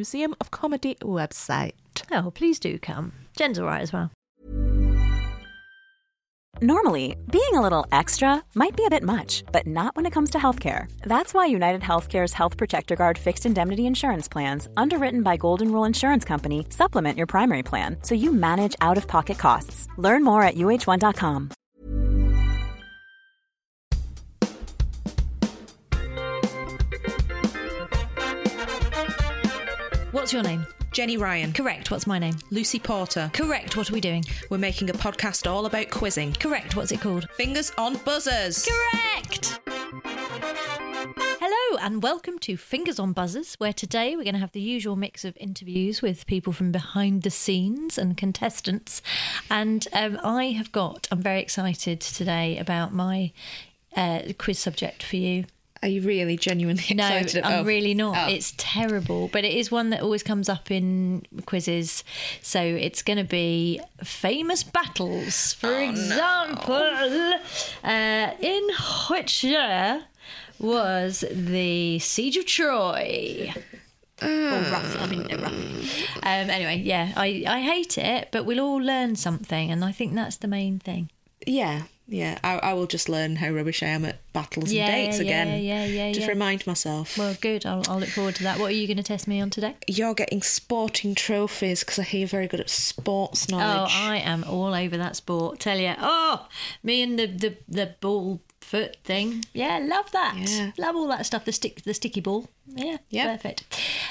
Museum of Comedy website. Oh, please do come. Jen's all right as well. Normally, being a little extra might be a bit much, but not when it comes to healthcare. That's why United Healthcare's Health Protector Guard fixed indemnity insurance plans, underwritten by Golden Rule Insurance Company, supplement your primary plan so you manage out of pocket costs. Learn more at uh1.com. What's your name? Jenny Ryan, Correct. What's my name? Lucy Porter. Correct. What are we doing? We're making a podcast all about quizzing. Correct. What's it called? Fingers on buzzers. Correct. Hello and welcome to Fingers on Buzzers, where today we're going to have the usual mix of interviews with people from behind the scenes and contestants. And um, I have got, I'm very excited today about my uh, quiz subject for you. Are you really genuinely excited? No, excited? I'm Oh. really not. Oh. It's terrible, but it is one that always comes up in quizzes. So it's going to be famous battles. For Oh, example, uh, in which year was the Siege of Troy? Or rough, I mean, rough. Um, anyway, yeah, I, I hate it, but we'll all learn something, and I think that's the main thing. Yeah, yeah. I, I will just learn how rubbish I am at battles Yeah, and dates yeah, again. yeah, yeah, Just yeah. remind myself. Well, good. I'll, I'll look forward to that. What are you going to test me on today? You're getting sporting trophies because I hear you're very good at sports knowledge. Oh. I am all over that sport. Tell you, oh, me and the the, the ball foot thing. Yeah, love that. Yeah. Love all that stuff. The stick, the sticky ball. Yeah, Yeah. perfect.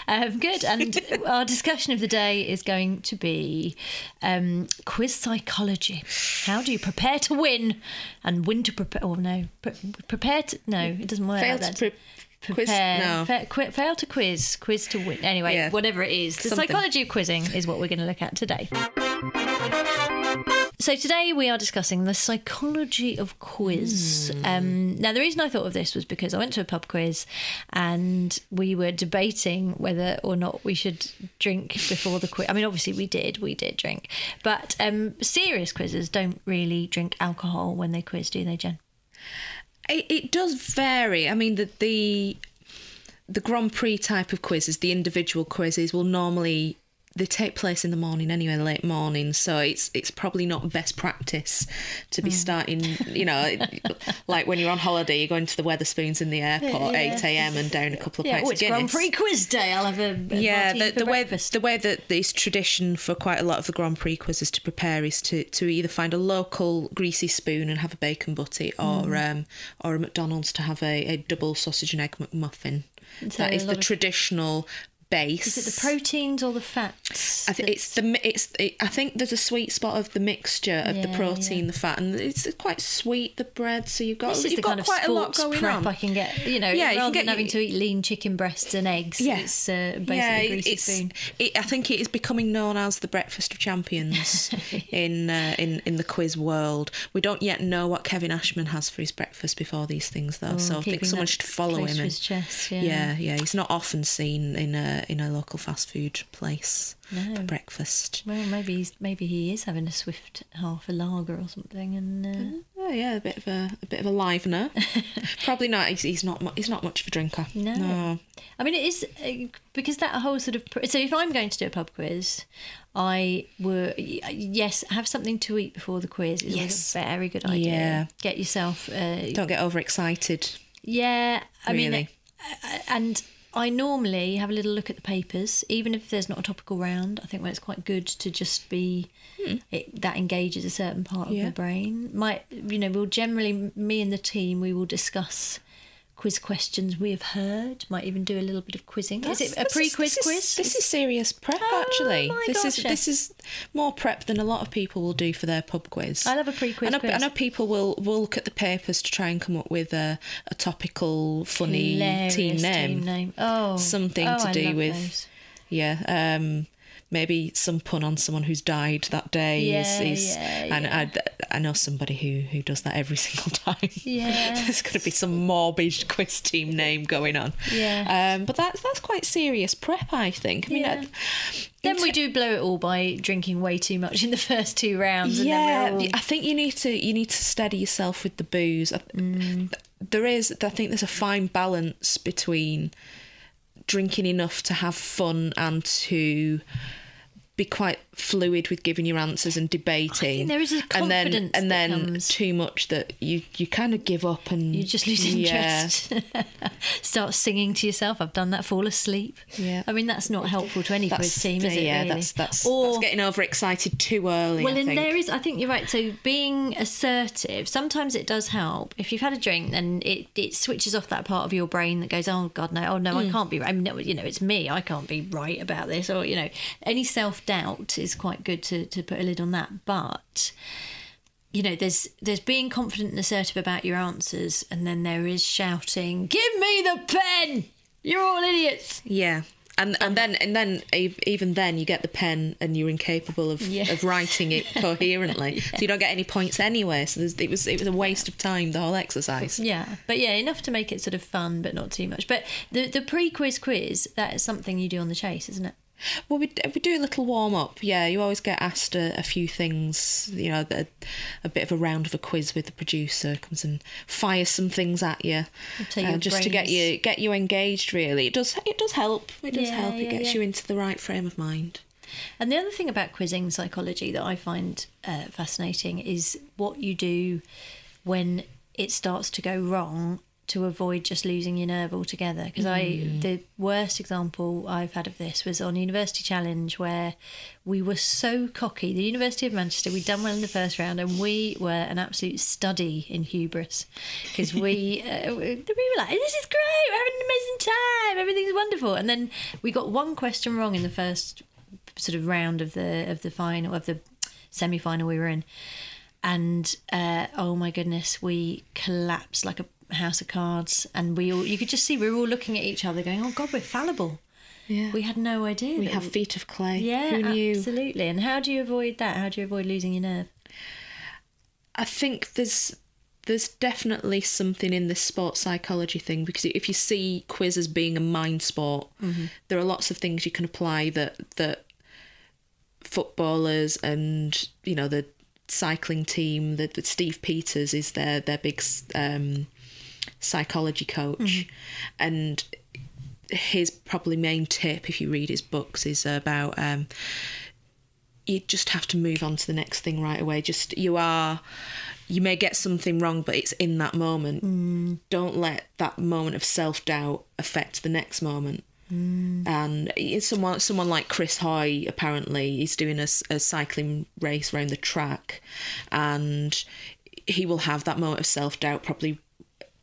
Um, good. And our discussion of the day is going to be um, quiz psychology. How do you prepare to win and win to prepare? Oh no, pre- prepare to no, it doesn't work. Fail like to that. pre- quiz- Prepare, no. fa- qui- fail to quiz, quiz to win. Anyway, Yeah. whatever it is, the Something. psychology of quizzing is what we're going to look at today. So today we are discussing the psychology of quiz. Um, now the reason I thought of this was because I went to a pub quiz and we were debating whether or not we should drink before the quiz. I mean, obviously we did, we did drink, but um, serious quizzes don't really drink alcohol when they quiz, do they, Jen? It, it does vary. I mean, the, the the Grand Prix type of quizzes, the individual quizzes, will normally they take place in the morning anyway, late morning. So it's it's probably not best practice to be starting. You know, like when you're on holiday, you're going to the Wetherspoons in the airport, Yeah. eight a.m. and down a couple of Yeah, pints oh, of Guinness. Grand Prix quiz day. I'll have a, a yeah, the, the way the way that this tradition for quite a lot of the Grand Prix quizzes to prepare is to, to either find a local greasy spoon and have a bacon butty, or Mm. um, or a McDonald's to have a, a double sausage and egg McMuffin. So that the traditional base. Is it the proteins or the fats? I think it's the it's it, I think there's a sweet spot of the mixture of the protein, yeah. the fat, and it's quite sweet the bread. So you've got This is you've the got kind of quite a lot going on. I can get. You know, Yeah, you rather get than having to eat lean chicken breasts and eggs. Yeah. it's uh, basically yeah, it's. It, I think it is becoming known as the breakfast of champions in uh, in in the quiz world. We don't yet know what Kevin Ashman has for his breakfast before these things, though. so I think Oh, someone should follow him. and- chest, yeah. yeah, yeah. He's not often seen in in a local fast food place No. for breakfast. Well, maybe he's, maybe he is having a swift half a lager or something, and uh, Yeah, yeah, a bit of a, a bit of a livener. Probably not. He's, he's not. He's not much of a drinker. No. I mean, it is uh, because that whole sort of. So, if I'm going to do a pub quiz, I would yes have something to eat before the quiz is Yes. a very good idea. Yeah. Get yourself. Uh, Don't get overexcited. yeah, I mean, Really. uh, and I normally have a little look at the papers, even if there's not a topical round. I think where it's quite good to just be it, that engages a certain part of Hmm. Yeah. the brain. My, you know we'll generally me and the team we will discuss quiz questions we have heard. Might even do a little bit of quizzing. is it a pre-quiz this quiz? Is, this is serious prep, Oh, actually. this is gosh. this is more prep than a lot of people will do for their pub quiz. I love a pre-quiz I know, quiz. I know people will will look at the papers to try and come up with a, a topical, funny team name. Team name. Oh, Something oh, to I do with those. yeah. Um, maybe some pun on someone who's died that day. Yeah, is, is, yeah, and I, I know somebody who who does that every single time. Yeah. There's going to be some morbid quiz team name going on. Yeah. Um, but that's that's quite serious prep, I think. I mean. I- Then we do blow it all by drinking way too much in the first two rounds. yeah, and then all... I think you need to you need to steady yourself with the booze. Mm. There is, I think, there's a fine balance between drinking enough to have fun and to be quite fluid with giving your answers and debating. there is a and then confidence and then comes- too much that you you kind of give up and You just lose Yeah. interest. Start singing to yourself. I've done that. Fall asleep. Yeah. I mean, that's not helpful to any quiz That's, team, is it? yeah, really? that's that's, Or that's getting overexcited too early. well, I and think. there is. I think you're right. So being assertive, sometimes it does help. If you've had a drink, then it it switches off that part of your brain that goes, "Oh God, no! Oh no, Mm. I can't be. right. I mean, you know, it's me. I can't be right about this." Or you know, any self doubt is quite good to to put a lid on that. But you know, there's there's being confident and assertive about your answers, and then there is shouting, "Give me the pen! You're all idiots!" Yeah. And, and then and then even then you get the pen and you're incapable of, of writing it coherently so you don't get any points anyway so it was it was a waste of time the whole exercise Yeah, but yeah, enough to make it sort of fun, but not too much. But the the pre quiz quiz that is something you do on the chase, isn't it? Well we, we do a little warm up yeah. You always get asked a, a few things you know a, a bit of a round of a quiz with the producer comes and fires some things at you uh, just to get you get you engaged really. It does it does help. It does Yeah, help. It yeah, gets yeah. you into the right frame of mind. And the other thing about quizzing psychology that I find uh, fascinating is what you do when it starts to go wrong to avoid just losing your nerve altogether. Because I, the worst example I've had of this was on University Challenge where we were so cocky. The University of Manchester, we'd done well in the first round, and we were an absolute study in hubris because we uh, we were like, "This is great, we're having an amazing time, everything's wonderful," and then we got one question wrong in the first sort of round of the of the final of the semi final we were in, and uh, oh my goodness, we collapsed like a house of cards, and we all you could just see we were all looking at each other, going, "Oh God, we're fallible." yeah We had no idea. we have feet of clay Yeah, who knew absolutely. And how do you avoid that? How do you avoid losing your nerve? I think there's there's definitely something in this sports psychology thing because if you see quiz as being a mind sport, there are lots of things you can apply that that footballers and you know the cycling team that that Steve Peters is their their big um, psychology coach, mm-hmm. and his probably main tip if you read his books is about um, you just have to move on to the next thing right away. Just you are, you may get something wrong, but it's in that moment. Mm. Don't let that moment of self doubt affect the next moment. Mm. And someone, someone like Chris Hoy, apparently, he's doing a, a cycling race around the track, and he will have that moment of self doubt probably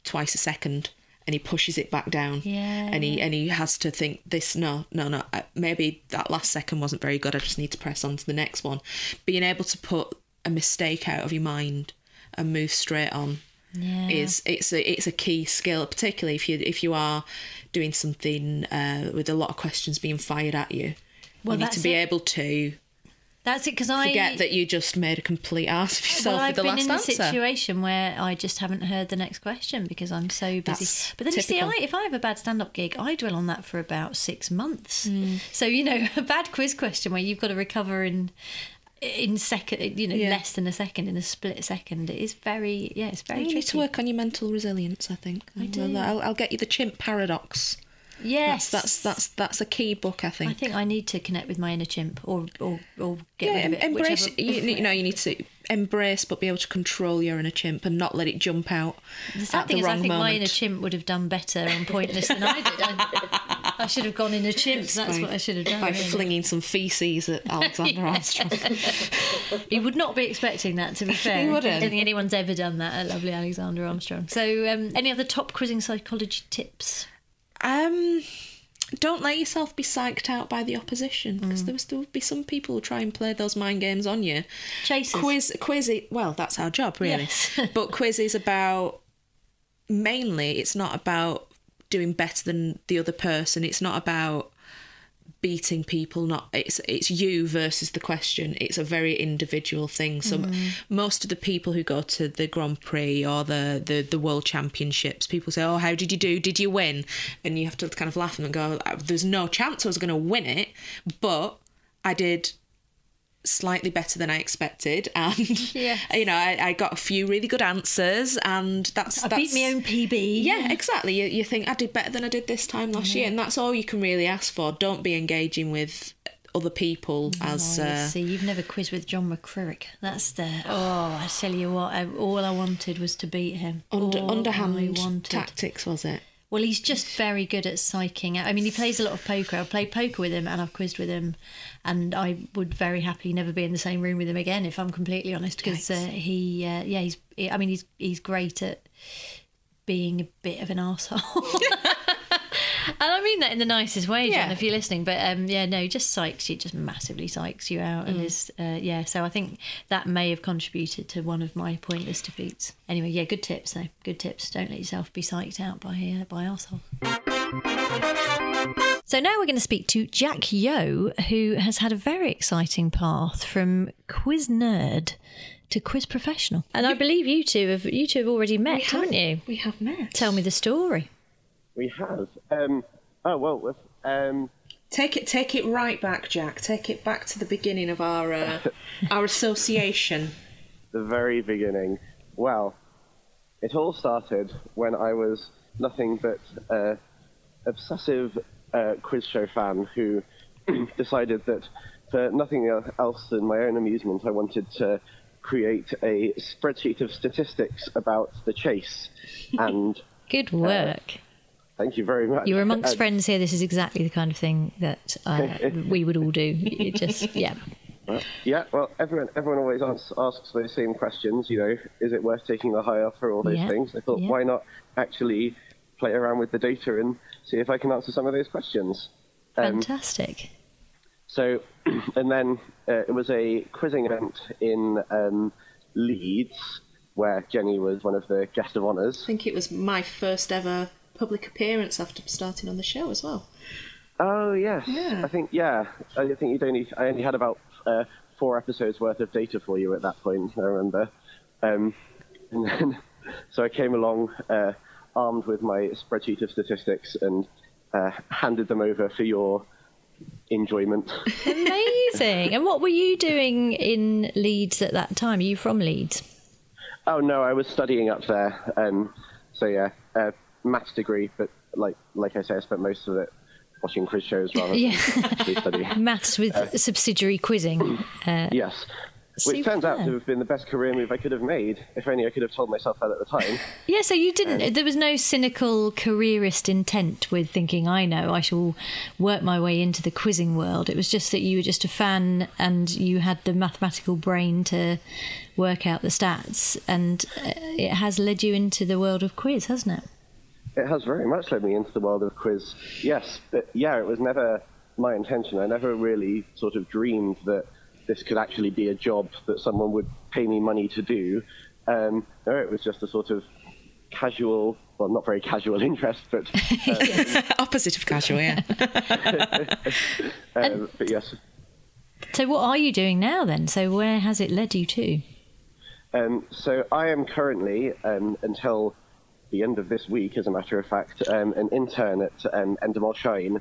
twice a second, and he pushes it back down. Yeah. And he and he has to think this. No, no, no. uh, Maybe that last second wasn't very good. I just need to press on to the next one. Being able to put a mistake out of your mind and move straight on Yeah. is it's a it's a key skill, particularly if you if you are doing something uh, with a lot of questions being fired at you. Well, you need to be it. able to That's it. Because I forget that you just made a complete ass of yourself well, I've the been last in a answer. situation where I just haven't heard the next question because I'm so busy. That's but then you see, I, if I have a bad stand-up gig, I dwell on that for about six months. Hmm. So you know, a bad quiz question where you've got to recover in in second, you know, Yeah. less than a second, in a split second. It is very, yeah, it's very you need tricky. to work on your mental resilience. I think. I do. I'll, I'll get you the chimp paradox. Yes, That's that's that's that's a key book. I think. I think I need to connect with my inner chimp, or or, or get yeah, rid of it. embrace. You, you know, you need to embrace, but be able to control your inner chimp and not let it jump out The sad thing the is, I think my inner chimp would have done better on Pointless than I did. I, I should have gone in a chimp. That's by- what I should have done. by really. flinging some feces at Alexander Armstrong. He would not be expecting that, to be fair. He wouldn't. I don't think anyone's ever done that at lovely Alexander Armstrong. So, um, any other top quizzing psychology tips? Um, don't let yourself be psyched out by the opposition because Mm. there, there would be some people who try and play those mind games on you. Chasers. Quiz, quiz. Well, that's our job, really. Yes. but quiz is about mainly. It's not about doing better than the other person. It's not about beating people not it's it's you versus the question. It's a very individual thing. So mm. most of the people who go to the grand prix or the, the the world championships people say oh how did you do? Did you win? And you have to kind of laugh and go there's no chance i was going to win it. But i did slightly better than i expected and you know I, I got a few really good answers and that's I beat that's my own PB. yeah, exactly. You, you think I did better than I did this time last year, and that's all you can really ask for. Don't be engaging with other people as Oh, you uh, see, you've never quizzed with John McCririck. That's the. Oh, I tell you what, I, all I wanted was to beat him. under, All underhand tactics, was it? Well, he's just very good at psyching out. I mean, he plays a lot of poker. I've played poker with him and I've quizzed with him, and I would very happily never be in the same room with him again, if I'm completely honest, because uh, he, uh, yeah, he's. I mean, he's he's great at being a bit of an asshole. And I mean that in the nicest way, John, Yeah. if you're listening. But um, yeah, no, just psychs you, just massively psychs you out. Mm. And is, uh, yeah, so I think that may have contributed to one of my pointless defeats. Anyway, yeah, good tips though. Good tips. Don't let yourself be psyched out by uh, by arsehole. So now we're going to speak to Jack Yo, who has had a very exciting path from quiz nerd to quiz professional. And I believe you two have you two have already met, haven't you? We have met. Tell me the story. We have. Um, oh well. Um, Take it, take it right back, Jack. Take it back to the beginning of our uh, our association. the very beginning. Well, it all started when I was nothing but a obsessive uh, quiz show fan who decided that for nothing else than my own amusement, I wanted to create a spreadsheet of statistics about the chase. And Good work. Thank you very much. You're amongst Uh, friends here. This is exactly the kind of thing that uh, we would all do. It just, yeah. Yeah, well, everyone everyone always asks, asks those same questions. You know, is it worth taking the high offer? All those Yeah, things. I thought, yeah. why not actually play around with the data and see if I can answer some of those questions. Um, Fantastic. so, and then uh, it was a quizzing event in um, Leeds where Jenny was one of the guest of honours. I think it was my first ever public appearance after starting on the show as well. Oh yes, Yeah. I think yeah. I think you'd only I only had about uh, four episodes worth of data for you at that point. I remember, um, and then so I came along uh, armed with my spreadsheet of statistics and uh, handed them over for your enjoyment. Amazing. and what were you doing in Leeds at that time? Are you from Leeds? oh no, I was studying up there. Um, so yeah, uh, maths degree, but like like I say, I spent most of it watching quiz shows rather than Yeah. Maths with subsidiary quizzing. Uh, Yes. Which turns out to have been the best career move I could have made, if only I could have told myself that at the time. yeah, so you didn't, there was no cynical careerist intent with thinking, I know, I shall work my way into the quizzing world. It was just that you were just a fan and you had the mathematical brain to work out the stats. And uh, it has led you into the world of quiz, hasn't it? It has very much led me into the world of quiz. Yes, but yeah, it was never my intention. I never really sort of dreamed that this could actually be a job that someone would pay me money to do. Um, no, it was just a sort of casual, well, not very casual interest, but Opposite of casual, yeah. um, but yes. So, what are you doing now then? So, where has it led you to? Um, so I am currently, um, until the end of this week, as a matter of fact, um, an intern at um, Endemol Shine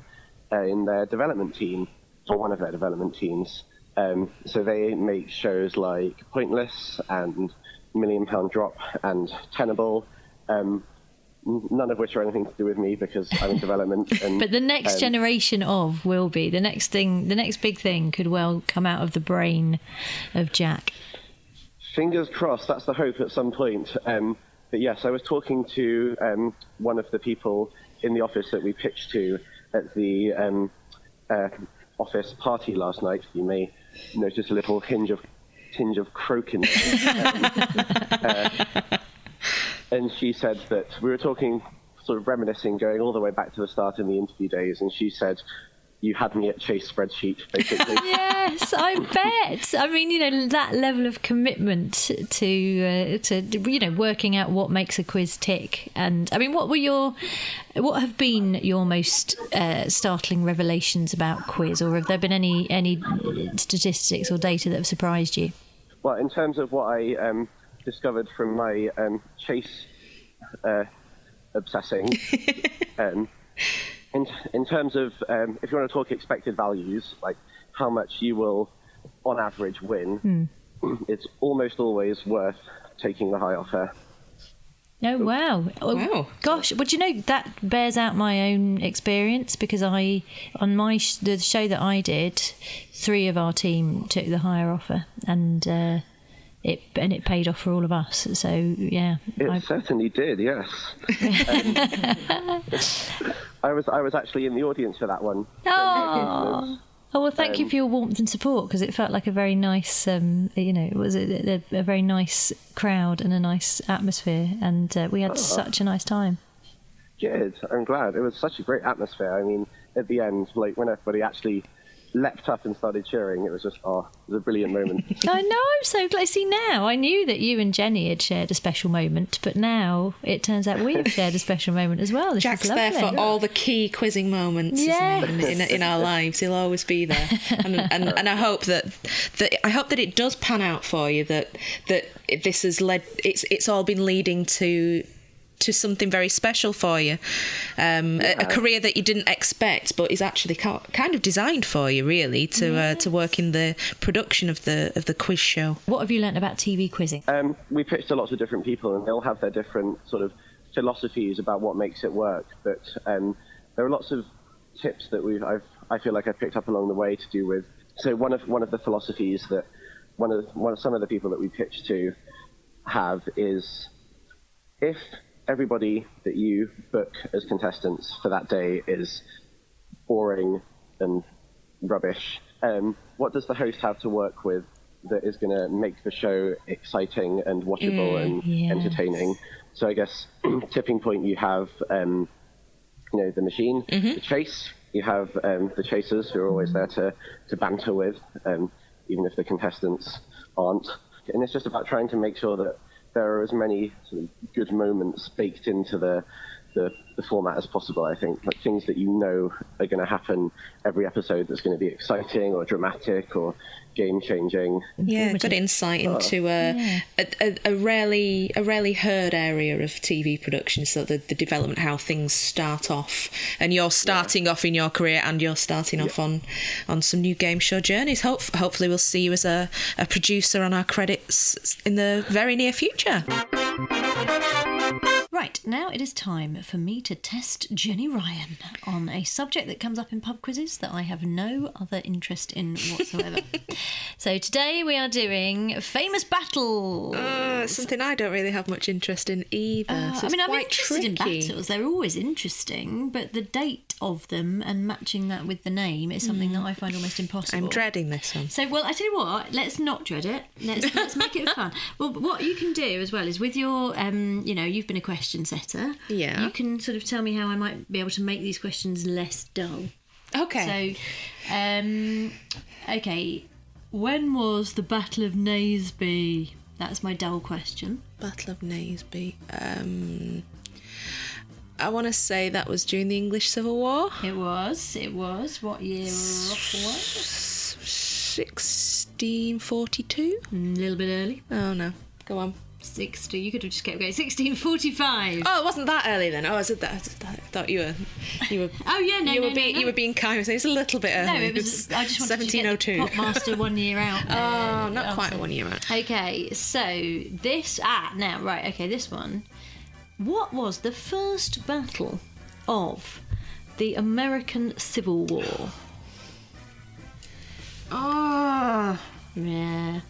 uh, in their development team, or one of their development teams. Um, so they make shows like Pointless and Million Pound Drop and Tenable. Um, none of which are anything to do with me because I'm in development. And, But the next um, generation of will be the next thing. The next big thing could well come out of the brain of Jack. Fingers crossed. That's the hope at some point. Um, but yes, I was talking to um, one of the people in the office that we pitched to at the um, uh, office party last night. You may notice a little hinge of tinge of croaking. um, uh, and she said that we were talking, sort of reminiscing, going all the way back to the start in the interview days, and she said. You had me at Chase spreadsheet, basically. Yes, I bet. I mean, you know, that level of commitment to uh, to you know working out what makes a quiz tick. And I mean, what were your what have been your most uh, startling revelations about quiz, or have there been any any statistics or data that have surprised you? Well, in terms of what I um, discovered from my um, chase uh, obsessing, um, in, in terms of um, if you want to talk expected values, like how much you will, on average, win, it's almost always worth taking the high offer. Oh wow! Oh, Wow. Gosh, well, you know that bears out my own experience because I, on my sh- the show that I did, three of our team took the higher offer, and uh, it and it paid off for all of us. So yeah, It I, certainly did, yes. Um, I was I was actually in the audience for that one. oh. Oh well, thank you for your warmth and support because it felt like a very nice, um, you know, it was a, a, a very nice crowd and a nice atmosphere, and uh, we had such a nice time. Good. I'm glad. It was such a great atmosphere. I mean, at the end, like when everybody actually leapt up and started cheering, it was just oh, it was a brilliant moment. I know, I'm so glad. See, now I knew that you and Jenny had shared a special moment, but now it turns out we've shared a special moment as well. This Jack's is there for all the key quizzing moments isn't in, in, in our lives. He'll always be there, and, and and I hope that that I hope that it does pan out for you. That that this has led. It's it's all been leading to to something very special for you, um, a, a career that you didn't expect, but is actually ca- kind of designed for you, really, to uh, to work in the production of the of the quiz show. What have you learnt about TV quizzing? um, we pitched to lots of different people, and they all have their different sort of philosophies about what makes it work. But um, there are lots of tips that we've I've, I feel like I've picked up along the way to do with. So one of one of the philosophies that one of one of some of the people that we pitched to have is if everybody that you book as contestants for that day is boring and rubbish, um, what does the host have to work with that is going to make the show exciting and watchable and yeah. entertaining? So I guess tipping point you have, um, you know, the machine, the chase. You have um, the chasers who are always there to, to banter with, um, even if the contestants aren't. And it's just about trying to make sure that there are as many sort of good moments baked into the, the, the format as possible, I think. Like things that you know are going to happen every episode that's going to be exciting or dramatic or game changing. Yeah, good insight into uh, a, a, a, a rarely a rarely heard area of TV production. So the, the development, how things start off, and you're starting off in your career, and you're starting off on on some new game show journeys. Hope, hopefully, we'll see you as a, a producer on our credits in the very near future. Right, now it is time for me to test Jenny Ryan on a subject that comes up in pub quizzes that I have no other interest in whatsoever. so today we are doing famous battles. Uh, something I don't really have much interest in either. Uh, so I mean, I'm interested in battles. They're always interesting, but the date of them and matching that with the name is something that I find almost impossible. I'm dreading this one. So, well, I tell you what, let's not dread it. Let's, let's make it fun. Well, what you can do as well is with your, um, you know, you've been a question setter. Yeah. You can sort of tell me how I might be able to make these questions less dull. Okay. So, um, okay, when was the Battle of Naseby? That's my dull question. Battle of Naseby. Um, I want to say that was during the English Civil War. It was. It was. What year was it? 1642? A little bit early. Oh no. Go on. 60. You could have just kept going. 1645. Oh, it wasn't that early then. Oh, I said that. I thought you were, you were. Oh, yeah, no, you no, were being, no, no. you were being kind. It's a little bit early. No, it was. I just wanted to get 1702. Popmaster one year out. Oh, not quite one year out. Okay, so this ah now right. Okay, this one. What was the first battle of the American Civil War? Oh, Yeah,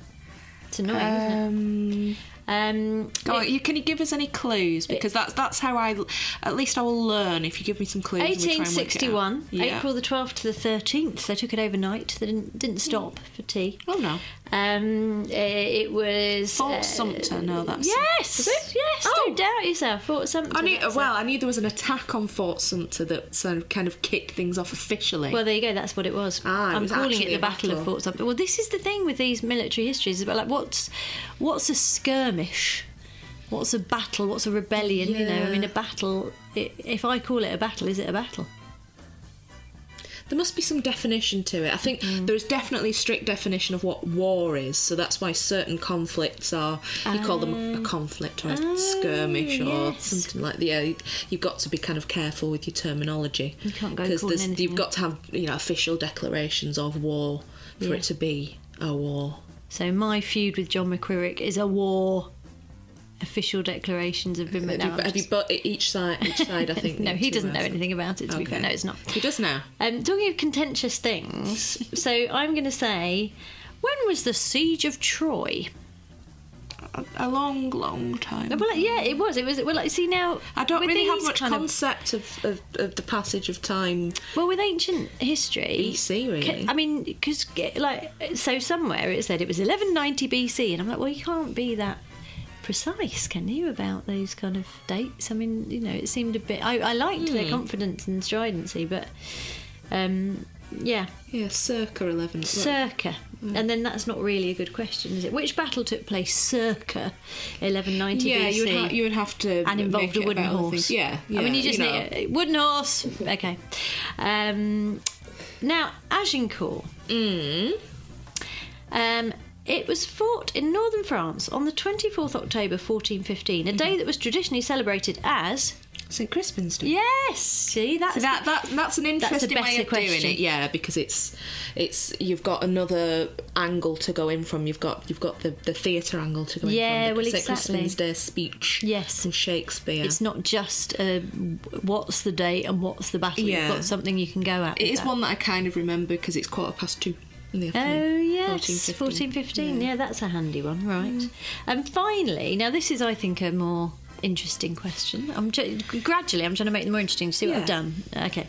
it's annoying, isn't it? um, Um, oh, you, can you give us any clues? Because that's that's how I, at least I will learn if you give me some clues. and we try and work it out. 1861, Yeah. April the 12th to the 13th. They took it overnight. They didn't didn't stop for tea. Oh no. Um, eh, it was Fort uh, Sumter. No, that's Yes, Is it? yes. Oh. Don't doubt yourself. Fort Sumter. I knew. that's it. Well, I knew there was an attack on Fort Sumter that sort of kind of kicked things off officially. Well, there you go. That's what it was. Ah, it I'm was calling it the a Battle, of. Fort Sumter. Well, this is the thing with these military histories. About like, what's what's a skirmish? What's a battle? What's a rebellion? You know, I mean, a battle. i if I call it a battle, is it a battle? There must be some definition to it. I think Mm. there's definitely a strict definition of what war is, so that's why certain conflicts are. You call them a conflict or a skirmish or Ah. yes. something like that. Yeah, you've got to be kind of careful with your terminology. You can't go because you've got to have you know official declarations of war for Yeah. it to be a war. So my feud with John McCririck is a war. Official declarations have been. Have no, you, I'm have you just- but each side? Each side, I think. no, he doesn't know have anything about it. To be fair, no, it's not. He does now. Um, talking of contentious things, so I'm going to say, when was the siege of Troy? A, a long, long time. Well, like, yeah, it was. It was. Well, like, see now, I don't really have much kind of- concept of, of, of the passage of time. Well, with ancient history, BC, really. ca- I mean, because like, so somewhere it said it was 1190 BC, and I'm like, well, you can't be that precise, can you, about those kind of dates? I mean, you know, it seemed a bit. I, I liked Hmm. their confidence and stridency, but um, yeah, Yeah, circa 11. circa. And then that's not really a good question, is it? Which battle took place circa 1190 yeah, BC? you would, ha- you would have to and make involved a it wooden about horse. things. Yeah, yeah, I mean, you just know. need a wooden horse. Okay. Um, now, Agincourt. Mm. Um, it was fought in northern France on the 24th October 1415, a Mm-hmm. day that was traditionally celebrated as. St Crispin's Day. Yes, see, that's So that, that that's an interesting way better of doing it, yeah, because it's it's you've got another angle to go in from. You've got you've got the, the theatre angle to go in Yeah, from. well, the St exactly. Crispin's Day speech. Yes. from Shakespeare. It's not just uh, what's the date and what's the battle. Yeah. You've got something you can go at. It is that. one that I kind of remember because it's quarter past two in the Oh yes, 14, fourteen fifteen. Yeah. that's a handy one, right? Mm. And finally, now this is, I think, a more interesting question. I'm ju- gradually, I'm trying to make them more interesting. to See what I've done. Okay,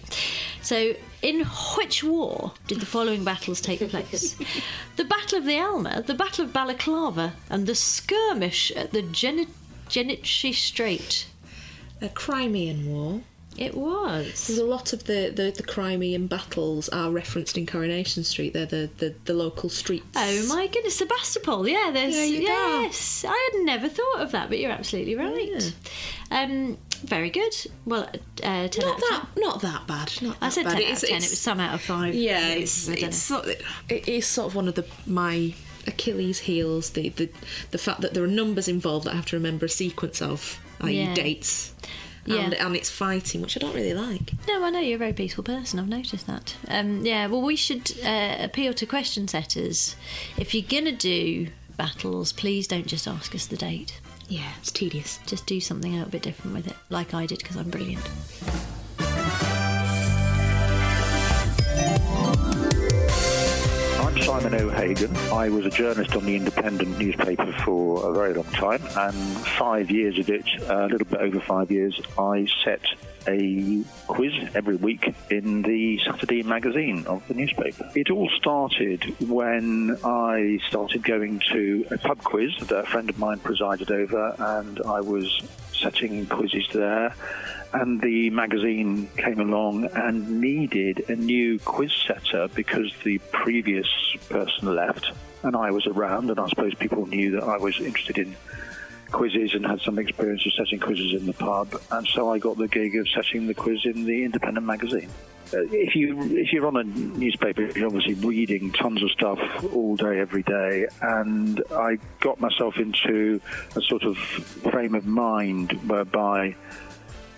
so in which war did the following battles take place? the Battle of the Alma, the Battle of Balaclava, and the skirmish at the Geni- Genichi Strait. A Crimean War. It was. There's a lot of the, the, the Crimean battles are referenced in Coronation Street. They're the, the, the local streets. Oh my goodness, Sebastopol. Yeah, there's There you go. yes. I had never thought of that, but you're absolutely right. Um, very good. Well, uh, ten out Not of that, ten. not that bad. Not I that said bad. ten It out is- of ten. It was some out of five. Yeah, it's it's sort of, it is sort of one of the my Achilles' heels. The the the fact that there are numbers involved that I have to remember a sequence of, i.e., Yeah. dates. Yeah. And, and it's fighting, which I don't really like. No, I know you're a very peaceful person. I've noticed that. Um, yeah. Well, we should uh, appeal to question setters. If you're gonna do battles, please don't just ask us the date. Yeah, it's tedious. Just do something a little bit different with it, like I did, because I'm brilliant. I'm Simon O'Hagan. I was a journalist on the Independent newspaper for a very long time, and five years of it, a little bit over five years, I set a quiz every week in the Saturday magazine of the newspaper. It all started when I started going to a pub quiz that a friend of mine presided over, and I was setting quizzes there. And the magazine came along and needed a new quiz setter because the previous person left and I was around. And I suppose people knew that I was interested in quizzes and had some experience of setting quizzes in the pub. And so I got the gig of setting the quiz in the independent magazine. Uh, if you if you're on a newspaper, you're obviously reading tons of stuff all day, every day, and I got myself into a sort of frame of mind whereby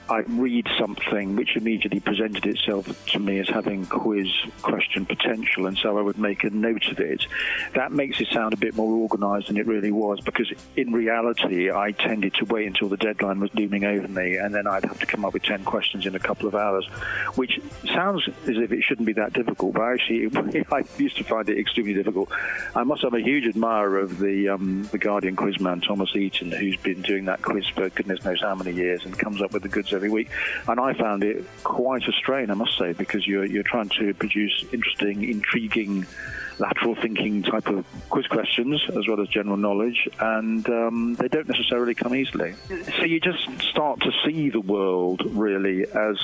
I read something which immediately presented itself to me as having quiz question potential, and so I would make a note of it. That makes it sound a bit more organised than it really was, because in reality, I tended to wait until the deadline was looming over me, and then I'd have to come up with 10 questions in a couple of hours, which sounds as if it shouldn't be that difficult, but actually, I used to find it extremely difficult. I must have a huge admirer of the, um, the Guardian quizman, Thomas Eaton, who's been doing that quiz for goodness knows how many years and comes up with the goods every week. And I found it quite a strain, I must say, because you're, you're trying to produce interesting, intriguing, lateral thinking type of quiz questions as well as general knowledge, and um, they don't necessarily come easily. So you just start to see the world really as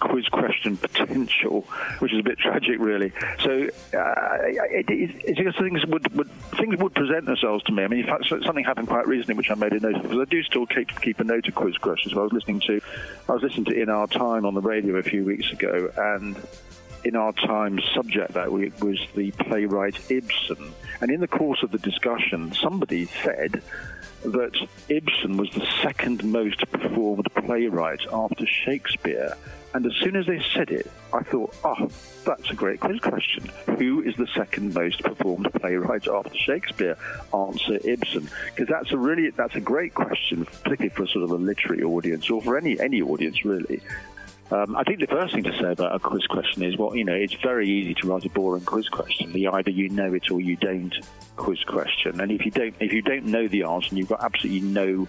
quiz question potential, which is a bit tragic, really. So uh, it, it, it, things would, would, things would present themselves to me. I mean, in fact, something happened quite recently, which I made a note of, because I do still keep, keep a note of quiz questions. I was listening to, I was listening to In Our Time on the radio a few weeks ago, and in our time's subject that week was the playwright Ibsen. And in the course of the discussion, somebody said that Ibsen was the second most performed playwright after Shakespeare. And as soon as they said it, I thought, oh, that's a great quiz question. Who is the second most performed playwright after Shakespeare? Answer Ibsen. Because that's a really, that's a great question, particularly for sort of a literary audience or for any, any audience really. Um, I think the first thing to say about a quiz question is, well, you know, it's very easy to write a boring quiz question. The either you know it or you don't quiz question. And if you don't, if you don't know the answer and you've got absolutely no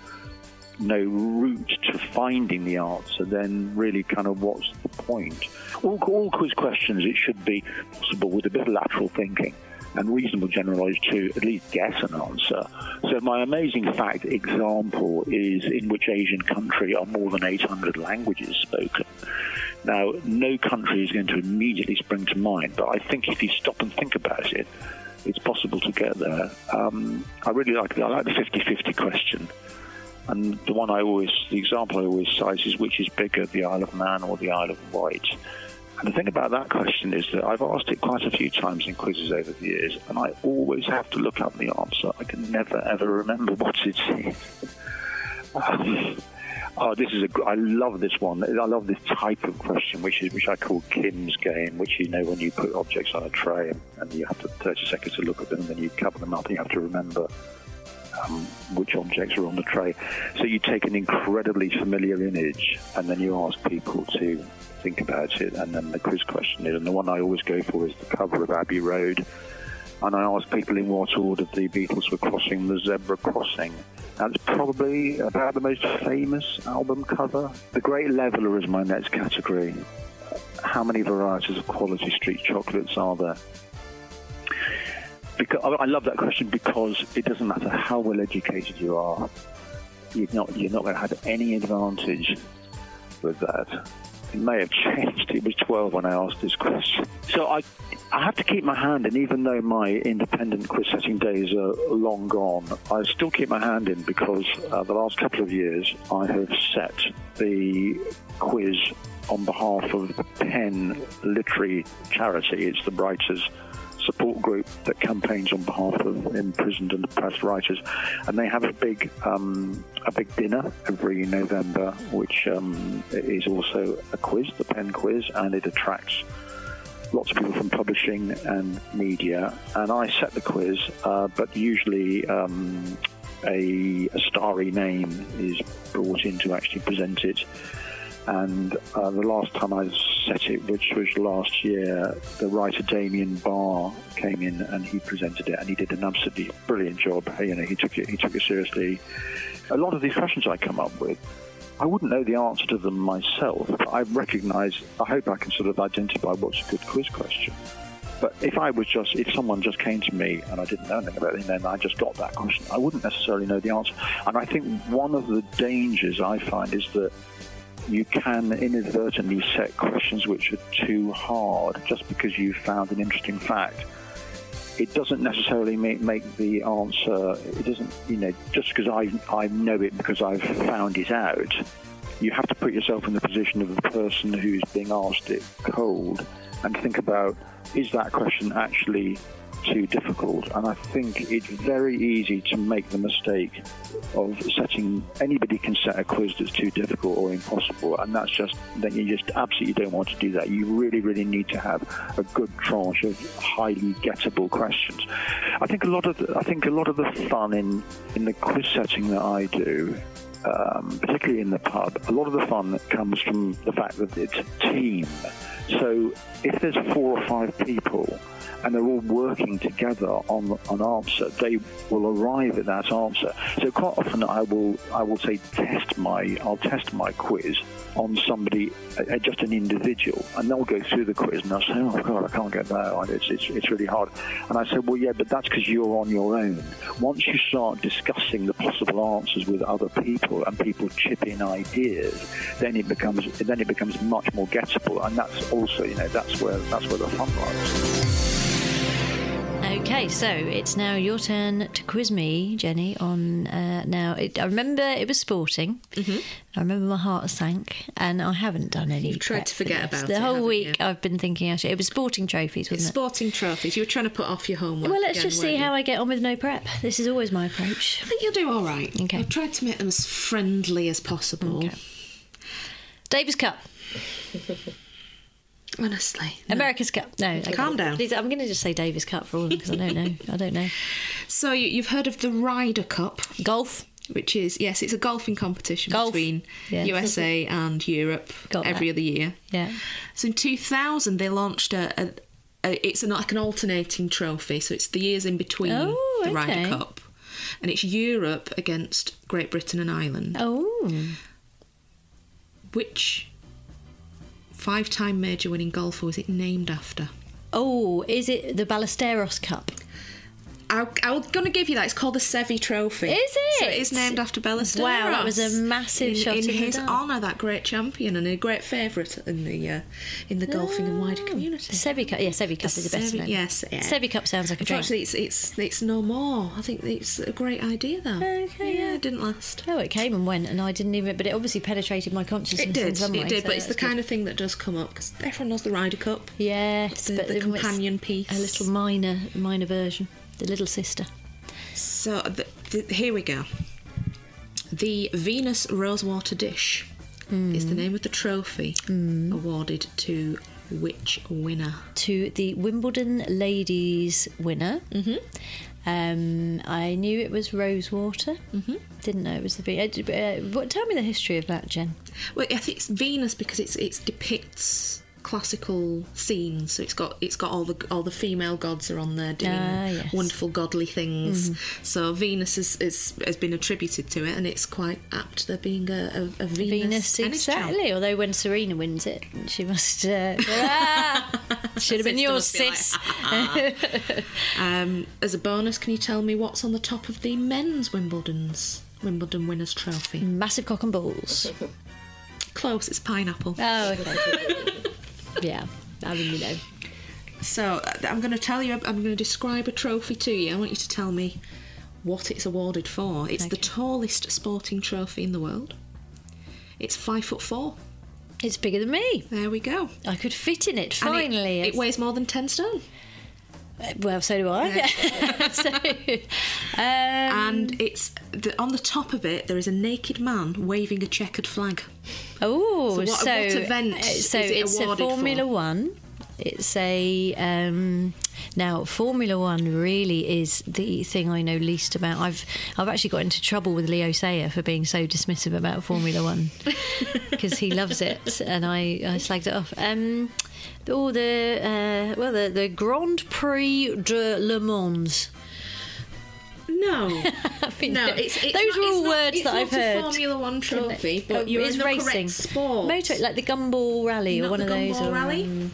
no route to finding the answer, then really kind of what's the point? All, all quiz questions, it should be possible with a bit of lateral thinking and reasonable general knowledge to at least guess an answer. So my amazing fact example is in which Asian country are more than 800 languages spoken. Now, no country is going to immediately spring to mind, but I think if you stop and think about it, it's possible to get there. Um, I really like the, I like the 50-50 question. And the one I always, the example I always cite is which is bigger, the Isle of Man or the Isle of Wight? And the thing about that question is that I've asked it quite a few times in quizzes over the years, and I always have to look up the answer. I can never ever remember what it is. um, oh, this is a. I love this one. I love this type of question, which is which I call Kim's game, which you know when you put objects on a tray and, you have to 30 seconds to look at them, and then you cover them up, and you have to remember um, which objects are on the tray. So you take an incredibly familiar image, and then you ask people to think about it, and then the quiz question is, and the one I always go for is the cover of Abbey Road. And I ask people in what order the Beatles were crossing the zebra crossing. That's probably about the most famous album cover. The Great Leveller is my next category. How many varieties of quality street chocolates are there? Because I love that question because it doesn't matter how well educated you are, you're not you're not going to have any advantage with that. It may have changed. It was 12 when I asked this question. So I, I have to keep my hand in, even though my independent quiz setting days are long gone. I still keep my hand in because uh, the last couple of years I have set the quiz on behalf of the Pen Literary Charity. It's the writers' support group that campaigns on behalf of imprisoned and oppressed writers, and they have a big um, a big dinner every November, which um, is also a quiz, the Pen Quiz, and it attracts lots of people from publishing and media. And I set the quiz, uh, but usually. Um, a, a starry name is brought in to actually present it and uh, the last time I set it, which was last year, the writer Damian Barr came in and he presented it, and he did an absolutely brilliant job. You know, he took it, he took it seriously. A lot of these questions I come up with, I wouldn't know the answer to them myself, but I recognise, I hope I can sort of identify what's a good quiz question. But if I was just, if someone just came to me and I didn't know anything about it, and I just got that question, I wouldn't necessarily know the answer. And I think one of the dangers I find is that you can inadvertently set questions which are too hard just because you found an interesting fact. It doesn't necessarily make, make the answer, it doesn't, you know, just because I, I know it because I've found it out, you have to put yourself in the position of the person who's being asked it cold and think about is that question actually too difficult? And I think it's very easy to make the mistake of setting anybody can set a quiz that's too difficult or impossible, and that's just then you just absolutely don't want to do that. You really, really need to have a good tranche of highly gettable questions. I think a lot of the, I think a lot of the fun in in the quiz setting that I do um, particularly in the pub, a lot of the fun comes from the fact that it's a team. So if there's four or five people and they're all working together on an answer, they will arrive at that answer. So quite often I will I will say test my I'll test my quiz on somebody, uh, just an individual, and they'll go through the quiz and they'll say, "Oh God, I can't get that. It's it's, it's really hard." And I said, "Well, yeah, but that's because you're on your own. Once you start discussing the possible answers with other people and people chip in ideas, then it becomes then it becomes much more gettable, and that's also you know that's where that's where the fun lies." Okay, so it's now your turn to quiz me, Jenny. On uh, now, it, I remember it was sporting. Mm-hmm. I remember my heart sank, and I haven't done any. You've tried to forget about the it, whole week. you? I've been thinking actually it was sporting trophies, wasn't it? Sporting trophies. You were trying to put off your homework. Well, let's again, just see how I get on with no prep. This is always my approach. I think you'll do all right. Okay. I've tried to make them as friendly as possible. Okay. Davis Cup, Honestly. no. America's Cup. No, okay. Calm down. Please, I'm going to just say Davis Cup for all of them because I don't know. I don't know. So you, you've heard of the Ryder Cup, Golf. which is yes, it's a golfing competition Golf. between Yeah. USA and Europe Got every that. other year. Yeah. So in 2000, they launched a. a, a it's an, like an alternating trophy, so it's the years in between Oh, the Ryder okay. Cup, and it's Europe against Great Britain and Ireland. Oh. Which five-time major winning golfer was it named after? Oh, is it the Ballesteros Cup? I, was going to give you that. It's called the Seve Trophy. Is it? So it? is named after Ballesteros. Wow, that was a massive in, shot in in his honour. That great champion and a great favourite in the uh, in the golfing and wider community. Seve Cup. Yeah, Seve Cup is the best Seve- one. yes, yeah. Seve Cup sounds like a drink. Unfortunately, it's it's it's no more. I think it's a great idea though. Okay, yeah, yeah. it didn't last. Oh, it came and went, and I didn't even. But it obviously penetrated my consciousness. It did, in some it did, so but it's the good. kind of thing that does come up because everyone knows the Ryder Cup. yes, the- but the companion piece. a little minor, minor version, the little sister. So th th here we go. The Venus Rosewater Dish is the name of the trophy awarded to which winner? To the Wimbledon ladies winner. Mm-hmm. Um, I knew it was Rosewater. Mm-hmm. Didn't know it was the. Ve- Uh, uh, what? Tell me the history of that, Jen. Well, I think it's Venus because it's it depicts classical scenes. So it's got it's got all the all the female gods are on there doing Ah, yes. Wonderful godly things. So Venus is, is has been attributed to it, and it's quite apt there being a, a, a Venus, Venus, exactly. Although when Serena wins it, she must. Uh, ah, should have been yours, must be like, sis. Um, as a bonus, can you tell me what's on the top of the men's Wimbledon's Wimbledon winners trophy? Massive cock and balls. Close, it's pineapple. Oh, okay. Yeah, I mean, you know. So uh, I'm going to tell you. I'm going to describe a trophy to you. I want you to tell me what it's awarded for. It's the tallest sporting trophy in the world. It's five foot four. It's bigger than me. There we go. I could fit in it And it- finally. it, weighs more than ten stone. Well, so do I. so, um, and it's the, on the top of it. There is a naked man waving a checkered flag. oh, So what- so what event uh, so it it's a Formula for? One. It's a um, now Formula One really is the thing I know least about. I've I've actually got into trouble with Leo Sayer for being so dismissive about Formula One because he loves it and I, I slagged it off. Um, oh, the uh, well the the Grand Prix de Le Mans. No, no. It's, it's those not, are all not- words it's that not I've a heard. Formula One trophy, Oh, but you're it's in the racing. correct sport. Motor, like the Gumball Rally or one of those. Gumball or, Rally? Um,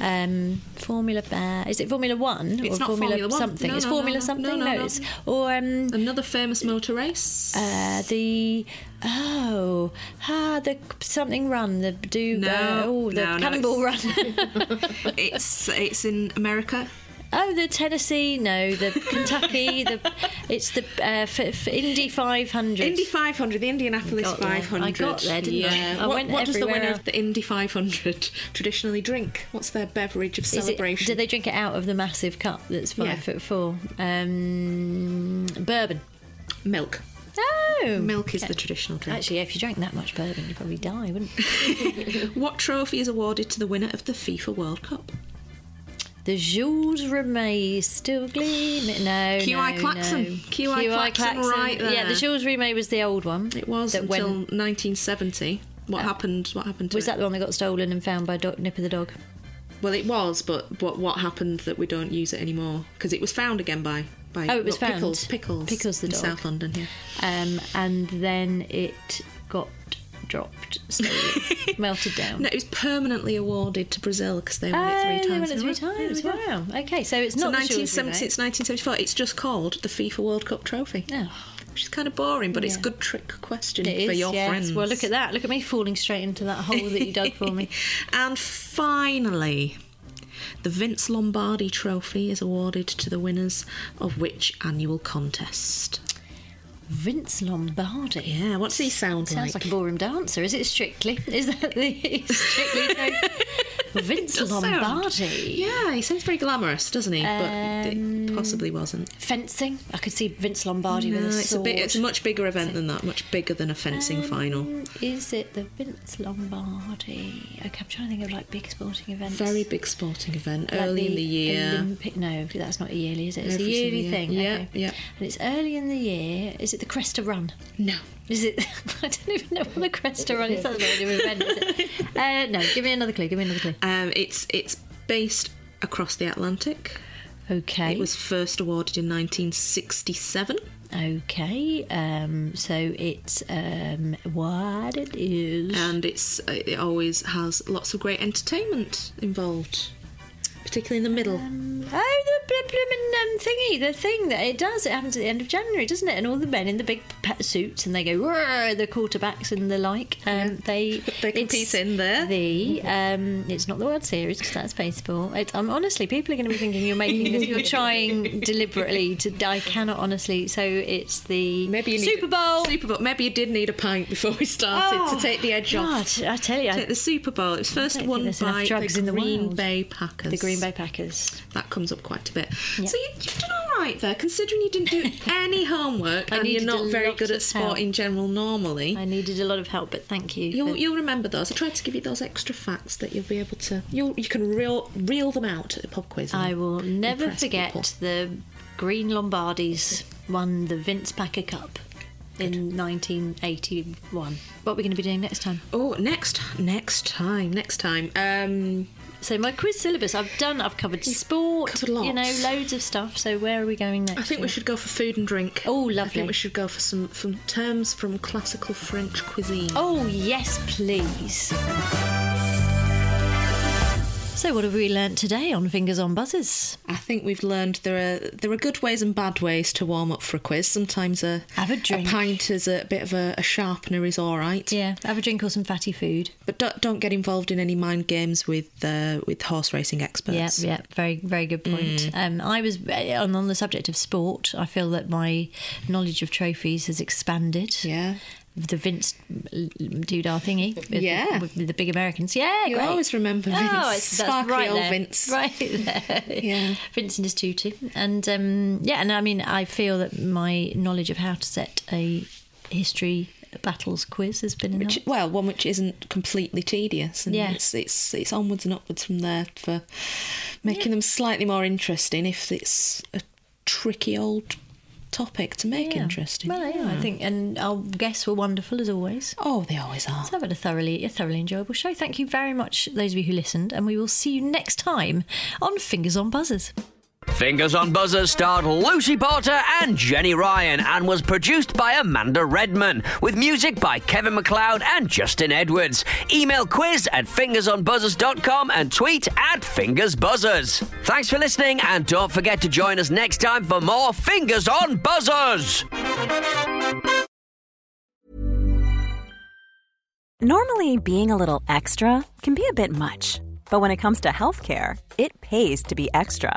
um, Formula. Uh, is it Formula One It's or not Formula, Formula One. something? No, it's no, Formula no. something. No, it's or um, Another famous motor race. uh, the oh ah the something run the do No, uh, oh the no, Cannonball Run. it's it's in America. Oh, the Tennessee, no, the Kentucky, the it's the uh, f- f- Indy 500. Indy 500, the Indianapolis got there. 500. I got there, didn't I? yeah. I what went what does the winner of the Indy 500 traditionally drink? What's their beverage of Is it- celebration? do they drink it out of the massive cup that's five Yeah. foot four? Um, bourbon. Milk. Oh, Milk is the traditional drink. Actually, if you drank that much bourbon, you'd probably die, wouldn't you? What trophy is awarded to the winner of the FIFA World Cup? The Jules Rimet still gleaming. No, QI no, Klaxon. no. QI Klaxon right Yeah, the Jules Rimet was the old one. It was until went- 1970. What happened? What happened to Was it? that the one that got stolen and found by dog, Nipper the dog? Well, it was, but what what happened that we don't use it anymore? Because it was found again by by Oh, it was well, found. Pickles, Pickles, Pickles the in dog. South London. Yeah. Um, and then it got dropped, slowly, melted down. No, it was permanently awarded to Brazil because they won Oh, it three oh, they times. won it three times. Wow. Okay, so it's So not the Jules 1970, Rimet. since 1974, it's just called the FIFA World Cup trophy. Oh. Which is kind of boring, but it's a Yeah. good trick question It for is, your yes. friends. Well, look at that. Look at me falling straight into that hole that you dug for me. and finally, the Vince Lombardi Trophy is awarded to the winners of which annual contest? Vince Lombardi. Yeah, what's he sound like? Sounds like a ballroom dancer. Is it Strictly? Is that the Strictly? Vince does sound- Lombardi. Yeah, he sounds very glamorous, doesn't he? but Um, it possibly wasn't. Fencing. I could see Vince Lombardi No, with a it's a bit. It's a much bigger event than that. Much bigger than a fencing final. Um, Is it the Vince Lombardi? Okay, I'm trying to think of like big sporting events. Very big sporting event, Like early in the year. Olympic, no, that's not a yearly, is it? It's Every a yearly year. thing. Yeah, okay. yeah. And it's early in the year. Is it the Cresta Run? No. Is it? I don't even know what the Cresta Run is. That's not an event, is it? Uh, no, give me another clue. Give me another clue. Um, it's it's based across the Atlantic. Okay. It was first awarded in 1967. Okay, um, so it's um, what it is. and it's it always has lots of great entertainment involved, particularly in the middle. Oh, the bl- bloomin' um, thingy, the thing that it does. It happens at the end of January, doesn't it? And all the men in the big pet suits and they go, the quarterbacks and the like. Um, They They compete it's in there. The um, it's not the World Series because that's baseball. It's, um, honestly, people are going to be thinking you're making this. You're trying deliberately to. I cannot honestly. So it's the Maybe you need Super Bowl. Super Bowl. Maybe you did need a pint before we started Oh, to take the edge off. I tell you, I- Take the Super Bowl. It was first won by drugs the in the Green. Bay Packers. the Green Bay Packers. That comes up quite a bit. Yeah. So you, you've done all right there, considering you didn't do any homework and you're not very good at sport help. in general normally. I needed a lot of help, but thank you. You'll, you'll remember those. I tried to give you those extra facts that you'll be able to. You'll, you can reel reel them out at the pub quiz. I will never forget people. the Green Lombardis won the Vince Packer Cup in 1981. What are we going to be doing next time? Oh, next, next time, next time. Um, So my quiz syllabus, I've done. I've covered sport, covered you know, loads of stuff. So where are we going next? I think we should go for food and drink. Oh, I lovely. think we should go for some from terms from classical French cuisine. Oh yes, please. So what have we learnt today on Fingers on Buzzers? I think we've learned there are there are good ways and bad ways to warm up for a quiz. Sometimes a Have a drink. pint is a bit of a, a sharpener is all right. Yeah, have a drink or some fatty food. But don't, don't get involved in any mind games with uh, with horse racing experts. Yeah, yeah, very, very good point. Um, I was on, on the subject of sport. I feel that my knowledge of trophies has expanded. Yeah. The Vince Dudar thingy. With Yeah. The, with the big Americans. Yeah, You great. always remember Vince. Oh, it's, that's Sparkly right old there. Vince. Right there. Yeah. Vince and his tutu. And um, yeah, and I mean, I feel that my knowledge of how to set a history battles quiz has been. Which, well, one which isn't completely tedious, and Yeah. it's it's it's onwards and upwards from there for making them slightly more interesting. If it's a tricky old topic to make Yeah. interesting. Well, yeah, I think, and our guests were wonderful as always. Oh, they always are. So I've had a thoroughly, a thoroughly enjoyable show. Thank you very much, those of you who listened, and we will see you next time on Fingers on Buzzers. Fingers on Buzzers starred Lucy Porter and Jenny Ryan and was produced by Amanda Redman with music by Kevin MacLeod and Justin Edwards. Email quiz at fingersonbuzzers.com and tweet at fingersbuzzers. Thanks for listening and don't forget to join us next time for more Fingers on Buzzers. Normally, being a little extra can be a bit much, but when it comes to healthcare, it pays to be extra.